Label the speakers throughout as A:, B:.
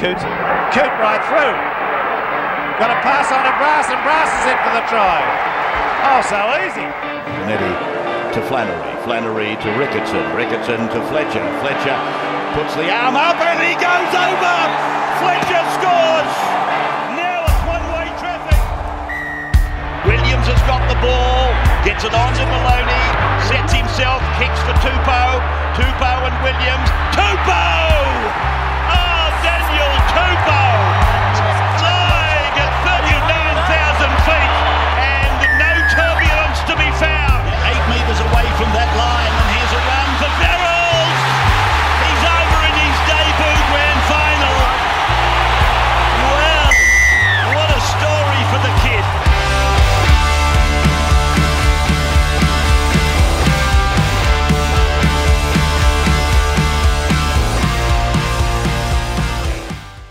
A: Coote. Coote right through. Got a pass on to Brass, and Brass is in for the try. Oh, so easy.
B: Nettie to Flannery. Flannery to Ricketson. Ricketson to Fletcher. Fletcher puts the arm up and he goes over. Fletcher scores. Now it's one-way traffic. Williams has got the ball. Gets it on to Maloney. Sets himself. Kicks for Tupou. Tupou and Williams. Tupou! Daniel Tupou! Flying at 39,000 feet and no turbulence to be found. Eight metres away from that line and here's a run for Farrell.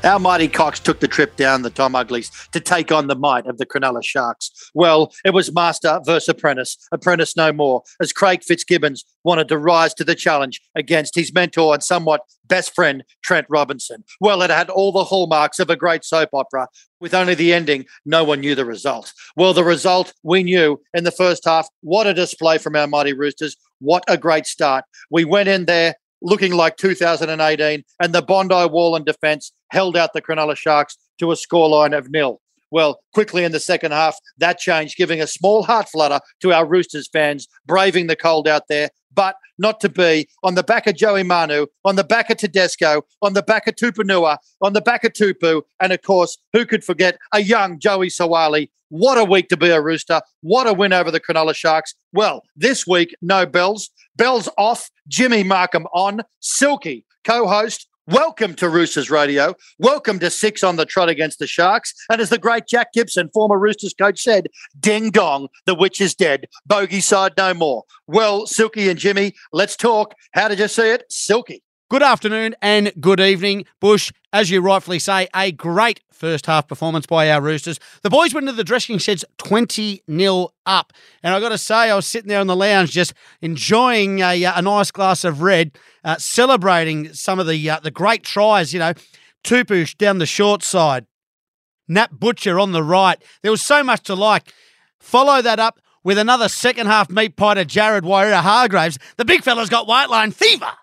C: Our mighty Cox took the trip down the Tom Uglies to take on the might of the Cronulla Sharks. Well, it was master versus apprentice, apprentice no more, as Craig Fitzgibbons wanted to rise to the challenge against his mentor and somewhat best friend, Trent Robinson. Well, it had all the hallmarks of a great soap opera, with only the ending, no one knew the result. Well, the result we knew in the first half. What a display from our mighty Roosters. What a great start. We went in there looking like 2018, and the Bondi Wall and defence held out the Cronulla Sharks to a scoreline of nil. Well, quickly in the second half, that changed, giving a small heart flutter to our Roosters fans, braving the cold out there, but not to be on the back of Joey Manu, on the back of Tedesco, on the back of Tupouniua, on the back of Tupou, and of course, who could forget a young Joey Suaalii? What a week to be a Rooster. What a win over the Cronulla Sharks. Well, this week, no bells. Bells off, Jimmy Markham on, Silky, co host. Welcome to Roosters Radio. Welcome to Six on the Trot against the Sharks. And as the great Jack Gibson, former Roosters coach, said, ding dong, the witch is dead. Bogey side no more. Well, Silky and Jimmy, let's talk. How did you see it? Silky.
D: Good afternoon and good evening, Bush. As you rightfully say, a great first half performance by our Roosters. The boys went into the dressing sheds 20 0 up. And I got to say, I was sitting there in the lounge just enjoying a, a nice glass of red, uh, celebrating some of the, uh, the great tries. You know, Tupush down the short side, Nat Butcher on the right. There was so much to like. Follow that up with another second half meat pie to Jared Waerea-Hargreaves. The big fella's got white line fever.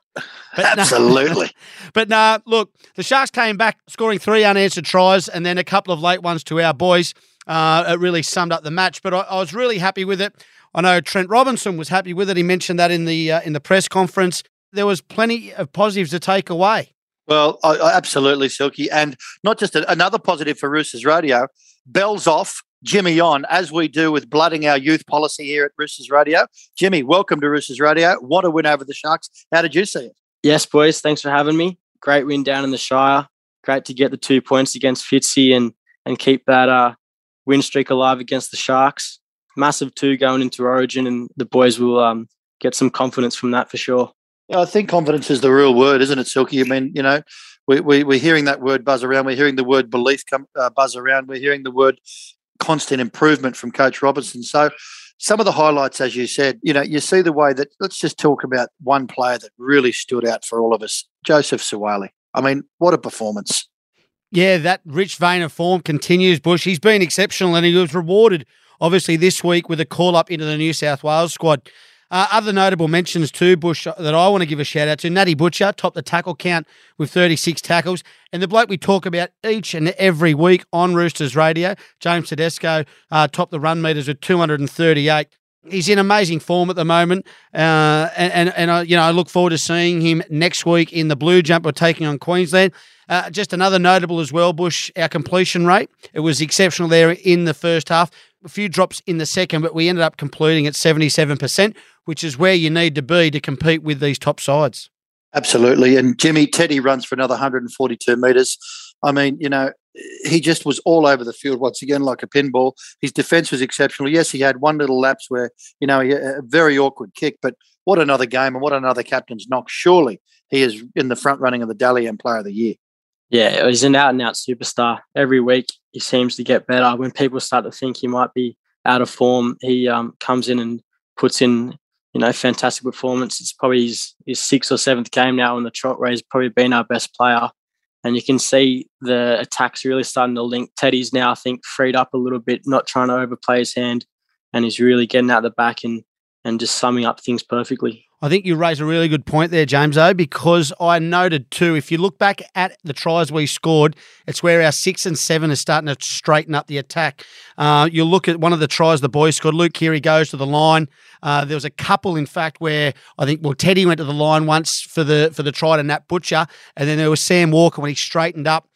C: But Absolutely.
D: No, but nah, look, the Sharks came back scoring three unanswered tries and then a couple of late ones to our boys. Uh, it really summed up the match, but I, I, was really happy with it. I know Trent Robinson was happy with it. He mentioned that in the uh, in the press conference. There was plenty of positives to take away.
C: Well, I, I absolutely, Silky, and not just a, another positive for Roosters Radio. Bells off, Jimmy on, as we do with blooding our youth policy here at Roosters Radio. Jimmy, welcome to Roosters Radio. What a win over the Sharks. How did you see it?
E: Yes, boys. Thanks for having me. Great win down in the Shire. Great to get the two points against Fitzy and and keep that uh, win streak alive against the Sharks. Massive two going into Origin, and the boys will um, get some confidence from that for sure.
C: Yeah, I think confidence is the real word, isn't it, Silky? I mean, you know, we, we, we're hearing that word buzz around. We're hearing the word belief come, uh, buzz around. We're hearing the word constant improvement from Coach Robinson. So, some of the highlights, as you said, you know, you see the way that let's just talk about one player that really stood out for all of us, Joseph Suaalii. I mean, what a performance.
D: Yeah, that rich vein of form continues, Bush. He's been exceptional and he was rewarded, obviously, this week with a call up into the New South Wales squad. Uh, other notable mentions too, Bush, that I want to give a shout out to. Natty Butcher topped the tackle count with 36 tackles. And the bloke we talk about each and every week on Roosters Radio, James Tedesco, uh, topped the run meters with 238. He's in amazing form at the moment, uh, and and, and I, you know I look forward to seeing him next week in the blue jumper taking on Queensland. Uh, just another notable as well, Bush, our completion rate. It was exceptional there in the first half. A few drops in the second, but we ended up completing at 77%, which is where you need to be to compete with these top sides.
C: Absolutely. And Jimmy Teddy runs for another 142 metres. I mean, you know, he just was all over the field once again, like a pinball. His defence was exceptional. Yes, he had one little lapse where, you know, a very awkward kick, but what another game and what another captain's knock. Surely he is in the front running of the Dally Player of the Year.
E: Yeah, he's an out and out superstar. Every week he seems to get better. When people start to think he might be out of form, he um, comes in and puts in, you know, fantastic performance. It's probably his, his sixth or seventh game now on the trot where he's probably been our best player. and you can see the attacks really starting to link. Teddy's now, I think, freed up a little bit, not trying to overplay his hand, and he's really getting out the back and and just summing up things perfectly.
D: I think you raise a really good point there, James, though, because I noted too, if you look back at the tries we scored, it's where our six and seven is starting to straighten up the attack. Uh, you look at one of the tries the boys scored, Luke Keary goes to the line. Uh, there was a couple, in fact, where I think, well, Teddy went to the line once for the for the try to Nat Butcher, and then there was Sam Walker when he straightened up.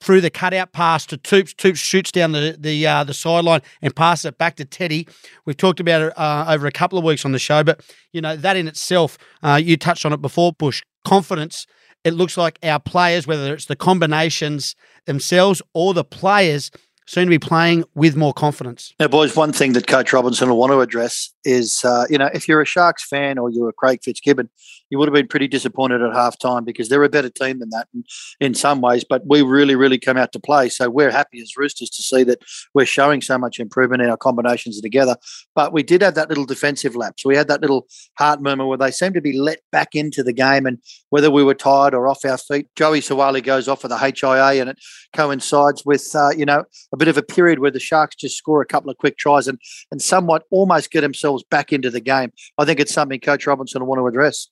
D: Through the cutout pass to Toops. Toops shoots down the the uh, the sideline and passes it back to Teddy. We've talked about it uh, over a couple of weeks on the show, but you know that in itself, uh, you touched on it before, Bush. Confidence. It looks like our players, whether it's the combinations themselves or the players, seem to be playing with more confidence.
C: Now, boys, one thing that Coach Robinson will want to address is, uh, you know, if you're a Sharks fan or you're a Craig Fitzgibbon, you would have been pretty disappointed at half time because they're a better team than that in, in some ways. But we really, really come out to play. So we're happy as Roosters to see that we're showing so much improvement in our combinations together. But we did have that little defensive lapse. We had that little heart murmur where they seemed to be let back into the game. And whether we were tired or off our feet, Joey Suaalii goes off for the HIA and it coincides with, uh, you know, a bit of a period where the Sharks just score a couple of quick tries and, and somewhat almost get themselves back into the game. I think it's something Coach Robinson will want to address.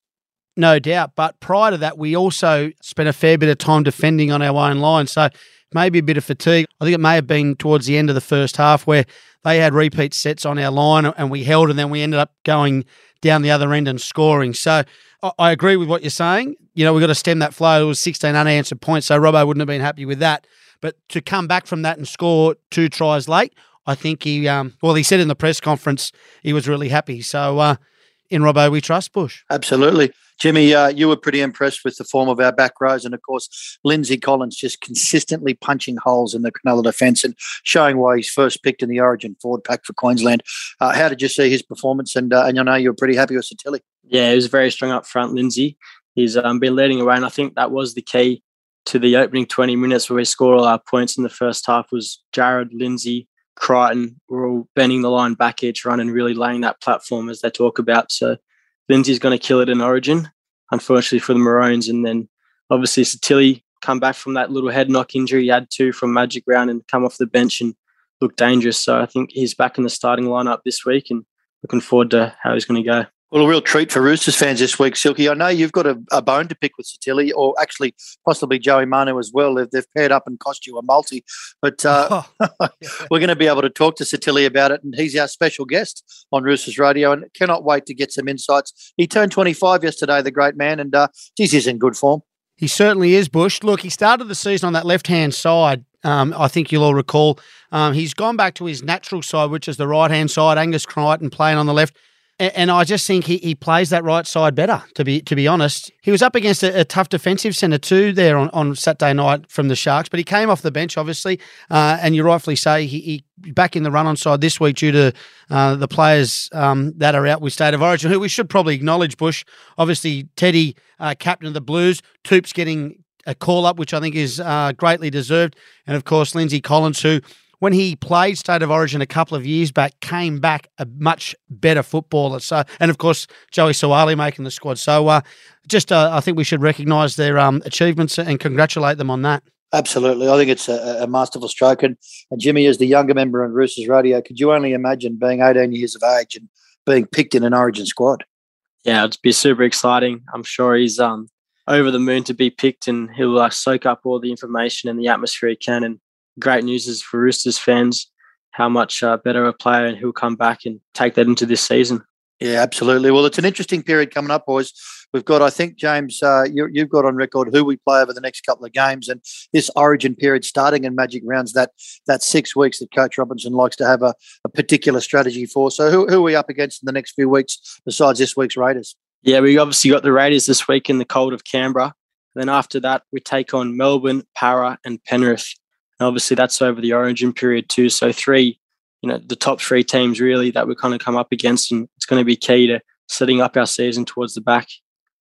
D: No doubt. But prior to that, we also spent a fair bit of time defending on our own line. So maybe a bit of fatigue. I think it may have been towards the end of the first half where they had repeat sets on our line and we held, and then we ended up going down the other end and scoring. So I agree with what you're saying. You know, we've got to stem that flow. It was 16 unanswered points, so Robbo wouldn't have been happy with that. But to come back from that and score two tries late, I think he, um, well, he said in the press conference he was really happy. So uh, in Robbo, we trust Bush.
C: Absolutely. Jimmy, uh, you were pretty impressed with the form of our back rows, and of course, Lindsay Collins just consistently punching holes in the Cronulla defence and showing why he's first picked in the Origin forward pack for Queensland. Uh, how did you see his performance? And uh, and you know you were pretty happy with Sitili.
E: Yeah, he was very strong up front, Lindsay. He's um, been leading away, and I think that was the key to the opening 20 minutes where we scored all our points in the first half was Jared, Lindsay, Crichton were all bending the line back each run and really laying that platform as they talk about. So Lindsay's going to kill it in Origin, unfortunately for the Maroons. And then obviously Sitili come back from that little head knock injury he had to from Magic Round and come off the bench and look dangerous. So I think he's back in the starting lineup this week and looking forward to how he's going to go.
C: Well, a real treat for Roosters fans this week, Silky. I know you've got a, a bone to pick with Sitili, or actually possibly Joey Manu as well. They've, they've paired up and cost you a multi, but uh, we're going to be able to talk to Sitili about it, and he's our special guest on Roosters Radio, and cannot wait to get some insights. He turned 25 yesterday, the great man, and uh, geez, he's in good form.
D: He certainly is, Bush. Look, he started the season on that left hand side. Um, I think you'll all recall. Um, he's gone back to his natural side, which is the right hand side. Angus Crichton playing on the left and I just think he, he plays that right side better. To be to be honest, he was up against a, a tough defensive centre too there on, on Saturday night from the Sharks, but he came off the bench obviously, uh, and you rightfully say he, he back in the run on side this week due to uh, the players um, that are out with state of origin, who we should probably acknowledge. Bush, obviously Teddy, uh, captain of the Blues, Toops getting a call up, which I think is uh, greatly deserved, and of course Lindsay Collins, who when he played State of Origin a couple of years back, came back a much better footballer. So, and of course, Joey Suaalii making the squad. So, uh, just uh, I think we should recognise their um, achievements and congratulate them on that.
C: Absolutely, I think it's a, a, masterful stroke. And, and Jimmy, as the younger member on Roosters Radio, could you only imagine being 18 years of age and being picked in an Origin squad?
E: Yeah, it'd be super exciting. I'm sure he's um, over the moon to be picked, and he'll uh, soak up all the information and the atmosphere he can, and great news is for Roosters fans how much uh, better a player and he'll come back and take that into this season.
C: Yeah, absolutely. Well, it's an interesting period coming up, boys. We've got, I think, James, uh, you, have got on record who we play over the next couple of games, and this Origin period starting in Magic rounds that that six weeks that Coach Robinson likes to have a, a particular strategy for. So, who, who are we up against in the next few weeks besides this week's Raiders?
E: Yeah, we obviously got the Raiders this week in the cold of Canberra. Then after that, we take on Melbourne, Parra, and Penrith. And obviously, that's over the origin period too. So, three, you know, the top three teams really that we kind of come up against. And it's going to be key to setting up our season towards the back.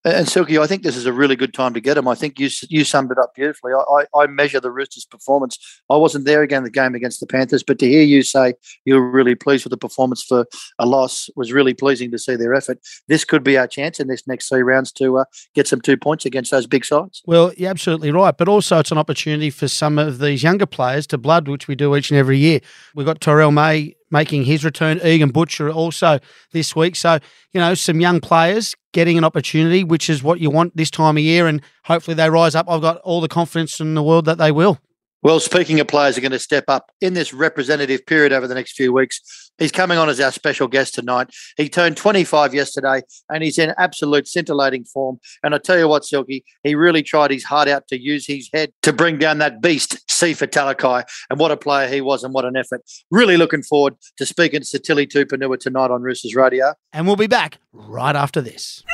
C: And Silky, I think this is a really good time to get him. I think you you summed it up beautifully. I, I, measure the Roosters' performance. I wasn't there again the game against the Panthers, but to hear you say you're really pleased with the performance for a loss was really pleasing to see their effort. This could be our chance in this next three rounds to uh, get some two points against those big sides.
D: Well, you're absolutely right, but also it's an opportunity for some of these younger players to blood, which we do each and every year. We've got Terrell May making his return. Egan Butcher also this week. So, you know, some young players getting an opportunity, which is what you want this time of year. And hopefully they rise up. I've got all the confidence in the world that they will.
C: Well, speaking of players are going to step up in this representative period over the next few weeks, he's coming on as our special guest tonight. He turned 25 yesterday and he's in absolute scintillating form. And I tell you what, Silky, he really tried his heart out to use his head to bring down that beast, Sifa Talakai. And what a player he was and what an effort. Really looking forward to speaking to Sitili Tupouniua tonight on Roosters Radio.
D: And we'll be back right after this.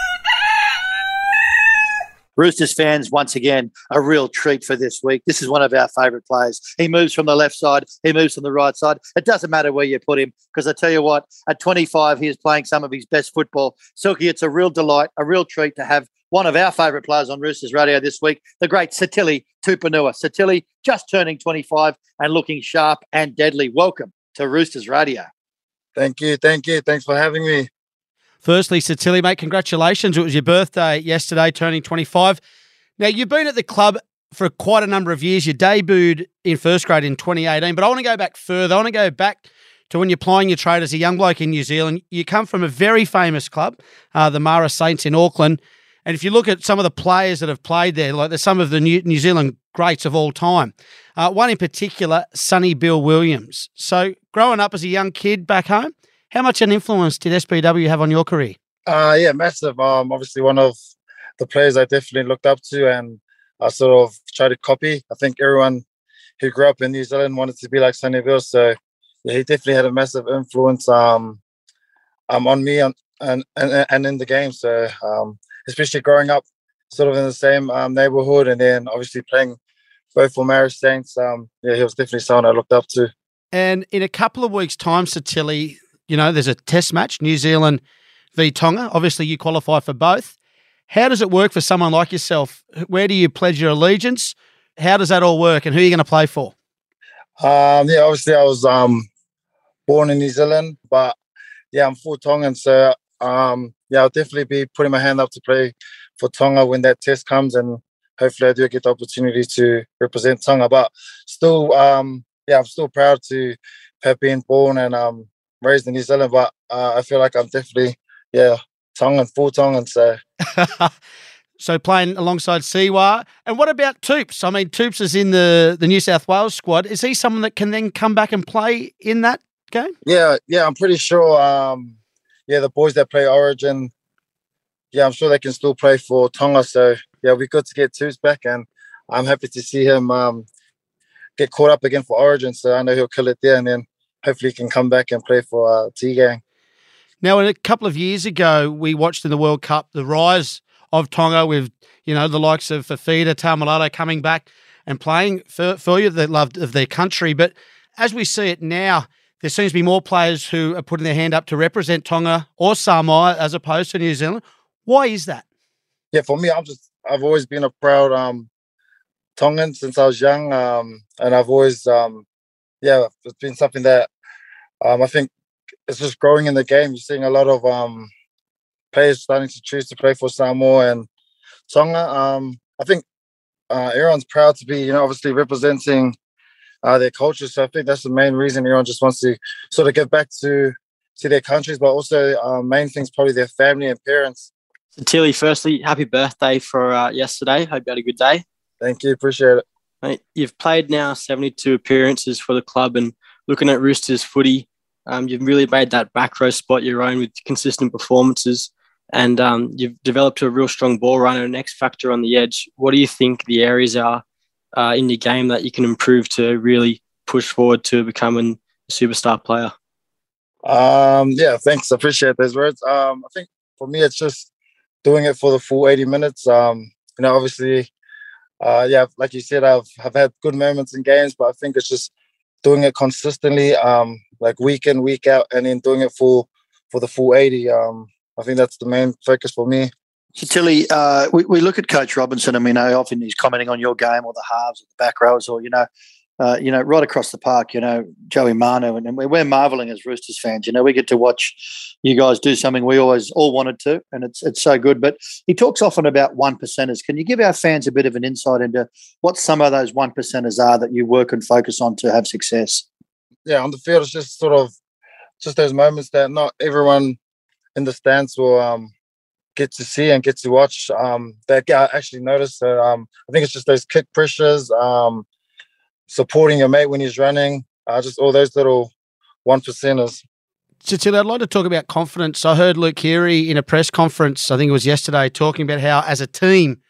C: Roosters fans, once again, a real treat for this week. This is one of our favourite players. He moves from the left side, he moves from the right side. It doesn't matter where you put him, because I tell you what, at 25, he is playing some of his best football. Silky, it's a real delight, a real treat to have one of our favourite players on Roosters Radio this week, the great Sitili Tupouniua. Sitili just turning 25 and looking sharp and deadly. Welcome to Roosters Radio.
F: Thank you. Thank you. Thanks for having me.
D: Firstly, Sitili, mate, congratulations. It was your birthday yesterday, turning 25. Now, you've been at the club for quite a number of years. You debuted in first grade in 2018, but I want to go back further. I want to go back to when you're plying your trade as a young bloke in New Zealand. You come from a very famous club, uh, the Marist Saints in Auckland. And if you look at some of the players that have played there, like there's some of the New, New Zealand greats of all time. Uh, one in particular, Sonny Bill Williams. So, growing up as a young kid back home, how much an influence did SBW have on your career?
F: Uh, yeah, massive. Um, obviously one of the players I definitely looked up to and I sort of tried to copy. I think everyone who grew up in New Zealand wanted to be like Sonny Bill. So yeah, he definitely had a massive influence um, um on me and, and and in the game. So um, especially growing up sort of in the same um, neighborhood and then obviously playing both for Marist Saints. Um, yeah, he was definitely someone I looked up to.
D: And in a couple of weeks' time, Sitili, you know, there's a test match, New Zealand v Tonga. Obviously, you qualify for both. How does it work for someone like yourself? Where do you pledge your allegiance? How does that all work, and who are you going to play for?
F: Um, yeah, obviously, I was um, born in New Zealand, but yeah, I'm full Tongan, so um, yeah, I'll definitely be putting my hand up to play for Tonga when that test comes, and hopefully, I do get the opportunity to represent Tonga. But still, um, yeah, I'm still proud to have been born and um, raised in New Zealand, but uh, I feel like I'm definitely, yeah, Tongan, full Tongan. So,
D: so playing alongside Siwa. And what about Toops? I mean, Toops is in the, the New South Wales squad. Is he someone that can then come back and play in that game?
F: Yeah, yeah, I'm pretty sure. Um, yeah, the boys that play Origin, yeah, I'm sure they can still play for Tonga. So, yeah, we good to get Toops back, and I'm happy to see him um, get caught up again for Origin. So I know he'll kill it there, and then hopefully he can come back and play for uh, T Gang.
D: Now, a couple of years ago, we watched in the World Cup the rise of Tonga with you know the likes of Fifita, Taumalolo coming back and playing for, for you, the love of their country. But as we see it now, there seems to be more players who are putting their hand up to represent Tonga or Samoa as opposed to New Zealand. Why is that?
F: Yeah, for me, I'm just I've always been a proud um, Tongan since I was young, um, and I've always um, yeah, it's been something that um, I think it's just growing in the game. You're seeing a lot of um, players starting to choose to play for Samoa and Tonga. Um, I think uh, everyone's proud to be, you know, obviously representing uh, their culture. So I think that's the main reason everyone just wants to sort of get back to to their countries, but also uh, main things probably their family and parents.
E: So Tilly, firstly, happy birthday for uh, yesterday. Hope you had a good day.
F: Thank you, appreciate it.
E: Mate, you've played now 72 appearances for the club, and looking at Roosters footy, um, you've really made that back row spot your own with consistent performances, and um, you've developed a real strong ball runner and X factor on the edge. What do you think the areas are uh, in your game that you can improve to really push forward to becoming a superstar player?
F: Um, yeah, thanks. Appreciate those words. Um, I think for me, it's just doing it for the full 80 minutes. Um, you know, obviously, uh, yeah, like you said, I've, I've had good moments in games, but I think it's just doing it consistently, um, like week in, week out, and then doing it for for the full 80. Um, I think that's the main focus for me.
C: So Tilly, uh, we, we look at Coach Robinson, and we know often he's commenting on your game or the halves or the back rows, or you know, uh, you know, right across the park, you know, Joey Manu, and, and we're marveling as Roosters fans. You know, we get to watch you guys do something we always all wanted to, and it's it's so good. But he talks often about one percenters. Can you give our fans a bit of an insight into what some of those one percenters are that you work and focus on to have success?
F: Yeah, on the field, it's just sort of just those moments that not everyone in the stands will um, get to see and get to watch. Um, that I actually noticed. That, um, I think it's just those kick pressures, um, supporting your mate when he's running, uh, just all those little one percenters.
D: So, Cecilia, I'd like to talk about confidence. I heard Luke Keary in a press conference, I think it was yesterday, talking about how as a team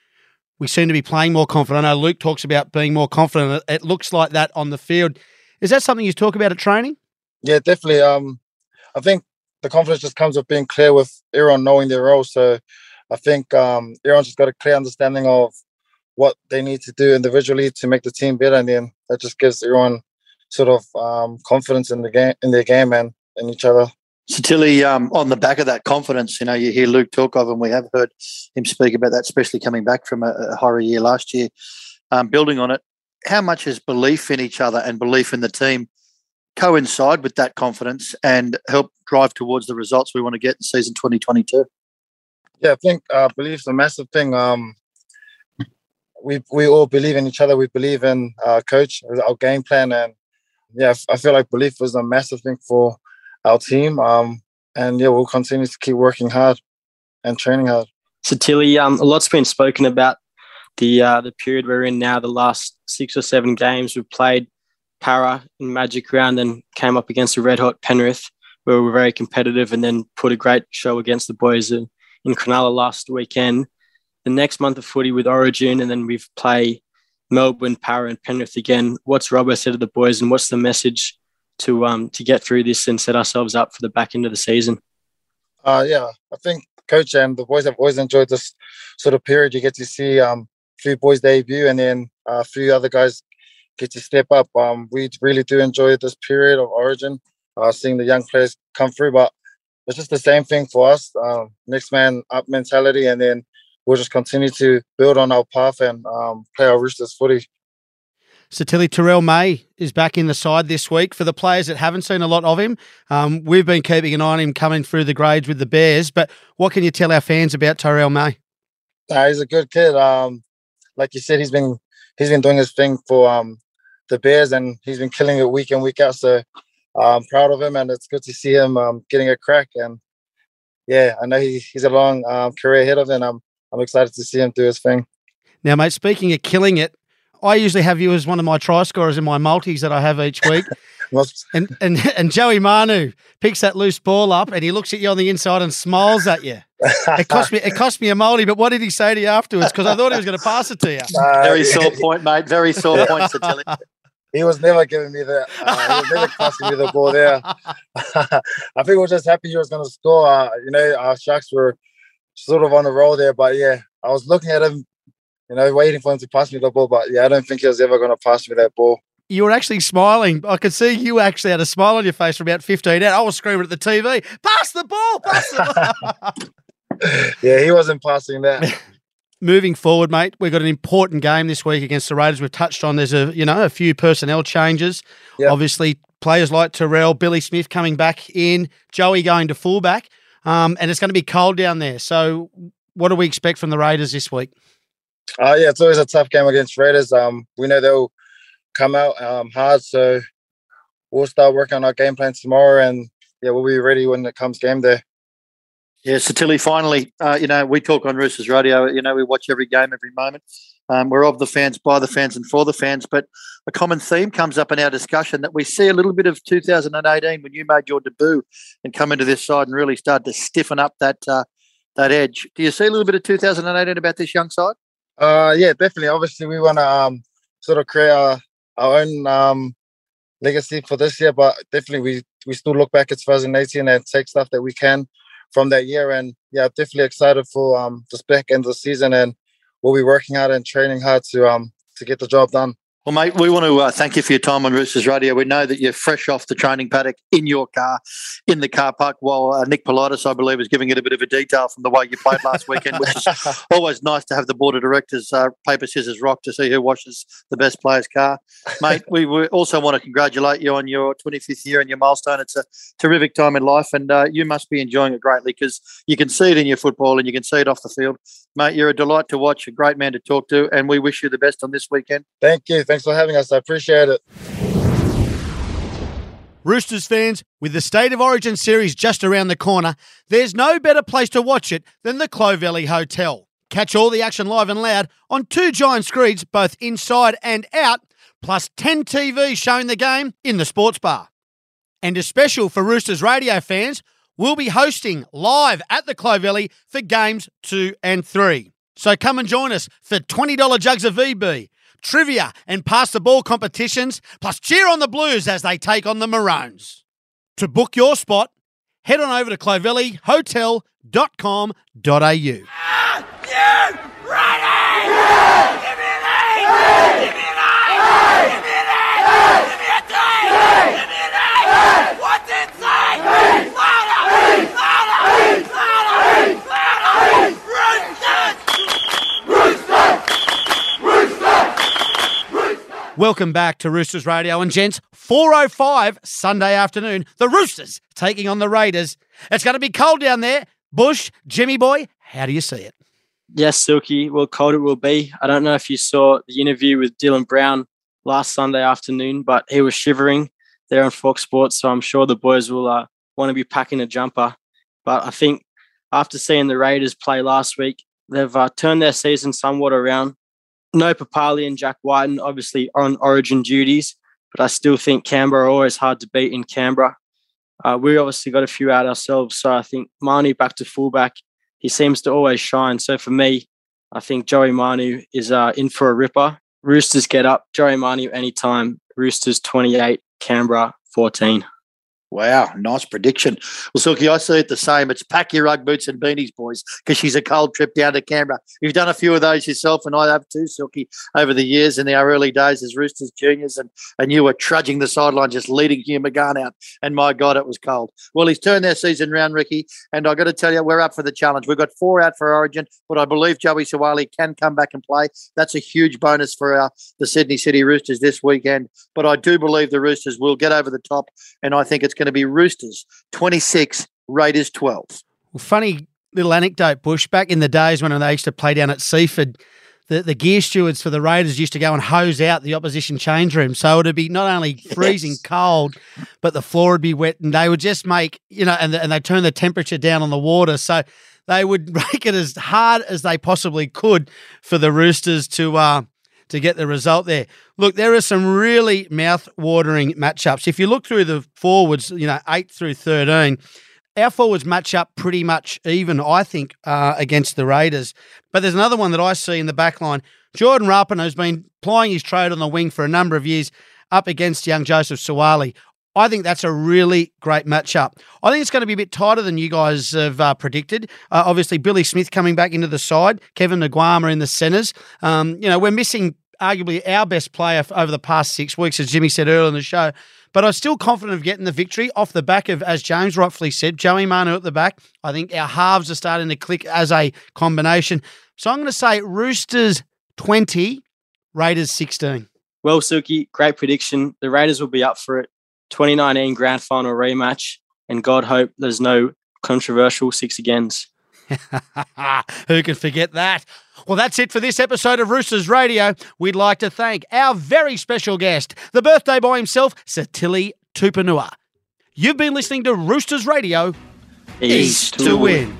D: we seem to be playing more confident. I know Luke talks about being more confident. It looks like that on the field. Is that something you talk about at training?
F: Yeah, definitely. Um, I think the confidence just comes with being clear with everyone knowing their role. So I think um, everyone's just got a clear understanding of what they need to do individually to make the team better, and then that just gives everyone sort of um, confidence in the game, in their game, and in each other.
C: So Tilly, um, on the back of that confidence, you know, you hear Luke talk of, and we have heard him speak about that, especially coming back from a, a horror year last year. Um, building on it, how much is belief in each other and belief in the team coincide with that confidence and help drive towards the results we want to get in season 2022?
F: Yeah, I think uh, belief's a massive thing. Um, we we all believe in each other. We believe in our coach, our game plan, and yeah, I feel like belief was a massive thing for our team. Um, and yeah, we'll continue to keep working hard and training hard.
E: So Tilly, um, a lot's been spoken about the uh, the period we're in now. The last six or seven games we've played Parra in Magic Round, then came up against the red hot Penrith, where we were very competitive, and then put a great show against the boys in, in Cronulla last weekend. The next month of footy with Origin, and then we've play Melbourne, Parra, and Penrith again. What's Robbo said to the boys, and what's the message to um to get through this and set ourselves up for the back end of the season?
F: Uh, yeah, I think coach and the boys have always enjoyed this sort of period. You get to see um, few boys debut, and then uh, a few other guys get to step up. Um, we really do enjoy this period of Origin, uh, seeing the young players come through. But it's just the same thing for us, um, next man up mentality, and then we'll just continue to build on our path and um, play our Roosters footy.
D: So Tilly Terrell May is back in the side this week. For the players that haven't seen a lot of him, um, we've been keeping an eye on him coming through the grades with the Bears. But what can you tell our fans about Terrell May?
F: Uh, he's a good kid. Um, like you said, he's been he's been doing his thing for um, the Bears, and he's been killing it week in week out. So I'm proud of him, and it's good to see him um, getting a crack. And yeah, I know he, he's a long um, career ahead of him. I'm I'm excited to see him do his thing.
D: Now, mate, speaking of killing it, I usually have you as one of my try scorers in my multis that I have each week. and, and and Joey Manu picks that loose ball up and he looks at you on the inside and smiles at you. It cost me it cost me a multi, but what did he say to you afterwards? Because I thought he was going to pass it to you.
C: Uh, Very sore point, mate. Very sore point to tell
F: He was never giving me that. Uh, he was never passing me the ball there. I think we were just happy he was going to score. Uh, you know, our Sharks were sort of on the roll there, but yeah, I was looking at him you know, waiting for him to pass me the ball. But yeah, I don't think he was ever going to pass me that ball.
D: You were actually smiling. I could see you actually had a smile on your face for about 15 out. I was screaming at the TV, pass the ball, pass the
F: ball. yeah, he wasn't passing that.
D: Moving forward, mate, we've got an important game this week against the Raiders. We've touched on there's a you know a few personnel changes. Yep. Obviously, players like Terrell, Billy Smith coming back in, Joey going to fullback, um, and it's going to be cold down there. So, what do we expect from the Raiders this week?
F: Uh, yeah, it's always a tough game against Raiders. Um, we know they'll come out um, hard, so we'll start working on our game plan tomorrow, and yeah, we'll be ready when it comes game day.
C: Yeah, so Tilly, finally, uh, you know, we talk on Roosters Radio. You know, we watch every game, every moment. Um, we're of the fans, by the fans, and for the fans. But a common theme comes up in our discussion that we see a little bit of 2018 when you made your debut and come into this side and really started to stiffen up that uh, that edge. Do you see a little bit of 2018 about this young side?
F: Uh, yeah, definitely. Obviously, we want to um, sort of create our, our own um, legacy for this year, but definitely we we still look back at 2018 and take stuff that we can from that year. And yeah, definitely excited for um, this back end of the season, and we'll be working hard and training hard to um to get the job done.
C: Well, mate, we want to uh, thank you for your time on Roosters Radio. We know that you're fresh off the training paddock in your car, in the car park, while uh, Nick Politis, I believe, is giving it a bit of a detail from the way you played last weekend, which is always nice to have the board of directors uh, paper, scissors, rock to see who washes the best player's car. Mate, we, we also want to congratulate you on your 25th year and your milestone. It's a terrific time in life, and uh, you must be enjoying it greatly because you can see it in your football and you can see it off the field. Mate, you're a delight to watch, a great man to talk to, and we wish you the best on this weekend.
F: Thank you. Thanks for having us. I appreciate it.
D: Roosters fans, with the State of Origin series just around the corner, there's no better place to watch it than the Clovelly Hotel. Catch all the action live and loud on two giant screens, both inside and out, plus 10 TVs showing the game in the sports bar. And a special for Roosters radio fans, we'll be hosting live at the Clovelly for games two and three. So come and join us for $20 jugs of VB, trivia and pass the ball competitions, plus cheer on the Blues as they take on the Maroons. To book your spot, head on over to clovellyhotel.com.au. Welcome back to Roosters Radio and gents, 4:05 Sunday afternoon. The Roosters taking on the Raiders. It's going to be cold down there. Bush, Jimmy boy, how do you see it?
E: Yes, Silky. Well, cold it will be. I don't know if you saw the interview with Dylan Brown last Sunday afternoon, but he was shivering there on Fox Sports. So I'm sure the boys will uh, want to be packing a jumper. But I think after seeing the Raiders play last week, they've uh, turned their season somewhat around. No Papalii and Jack Wighton, obviously on origin duties, but I still think Canberra are always hard to beat in Canberra. Uh, we obviously got a few out ourselves, so I think Manu back to fullback. He seems to always shine. So for me, I think Joey Manu is uh, in for a ripper. Roosters get up. Joey Manu anytime. Roosters 28, Canberra 14.
C: Wow, nice prediction. Well, Silky, I see it the same. It's pack your rug boots and beanies, boys, because she's a cold trip down to Canberra. You've done a few of those yourself, and I have too, Silky, over the years in our early days as Roosters juniors, and, and you were trudging the sideline, just leading Hugh McGahan out. And my God, it was cold. Well, he's turned their season round, Ricky, and I've got to tell you, we're up for the challenge. We've got four out for Origin, but I believe Joey Suaalii can come back and play. That's a huge bonus for our the Sydney City Roosters this weekend. But I do believe the Roosters will get over the top, and I think it's going to be Roosters 26, Raiders 12.
D: Well, funny little anecdote, Bush. Back in the days when they used to play down at Seiffert, the, the gear stewards for the Raiders used to go and hose out the opposition change room. So it'd be not only freezing
C: Yes.
D: cold, but the floor would be wet, and they would just make you know, and and they turn the temperature down on the water, so they would make it as hard as they possibly could for the Roosters to uh, to get the result there. Look, there are some really mouth-watering matchups. If you look through the forwards, you know, eight through thirteen. Our forwards match up pretty much even, I think, uh, against the Raiders. But there's another one that I see in the back line. Jordan Rapana has been plying his trade on the wing for a number of years up against young Joseph Suaalii. I think that's a really great matchup. I think it's going to be a bit tighter than you guys have uh, predicted. Uh, obviously, Billy Smith coming back into the side, Kevin Naiqama in the centres. Um, you know, we're missing arguably our best player over the past six weeks, as Jimmy said earlier in the show. But I'm still confident of getting the victory off the back of, as James rightfully said, Joey Manu at the back. I think our halves are starting to click as a combination. So I'm going to say Roosters 20, Raiders 16.
E: Well, Suki, great prediction. The Raiders will be up for it. 2019 grand final rematch, and God hope there's no controversial six agains.
D: Who can forget that? Well, that's it for this episode of Roosters Radio. We'd like to thank our very special guest, the birthday boy himself, Sitili Tupouniua. You've been listening to Roosters Radio.
E: East, East
D: to win.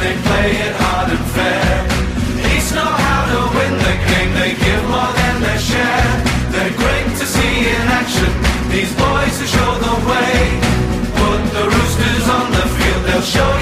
G: They play it hard and fair. How to win the game, they action. These boys who show the way. Put the roosters on the field, they'll show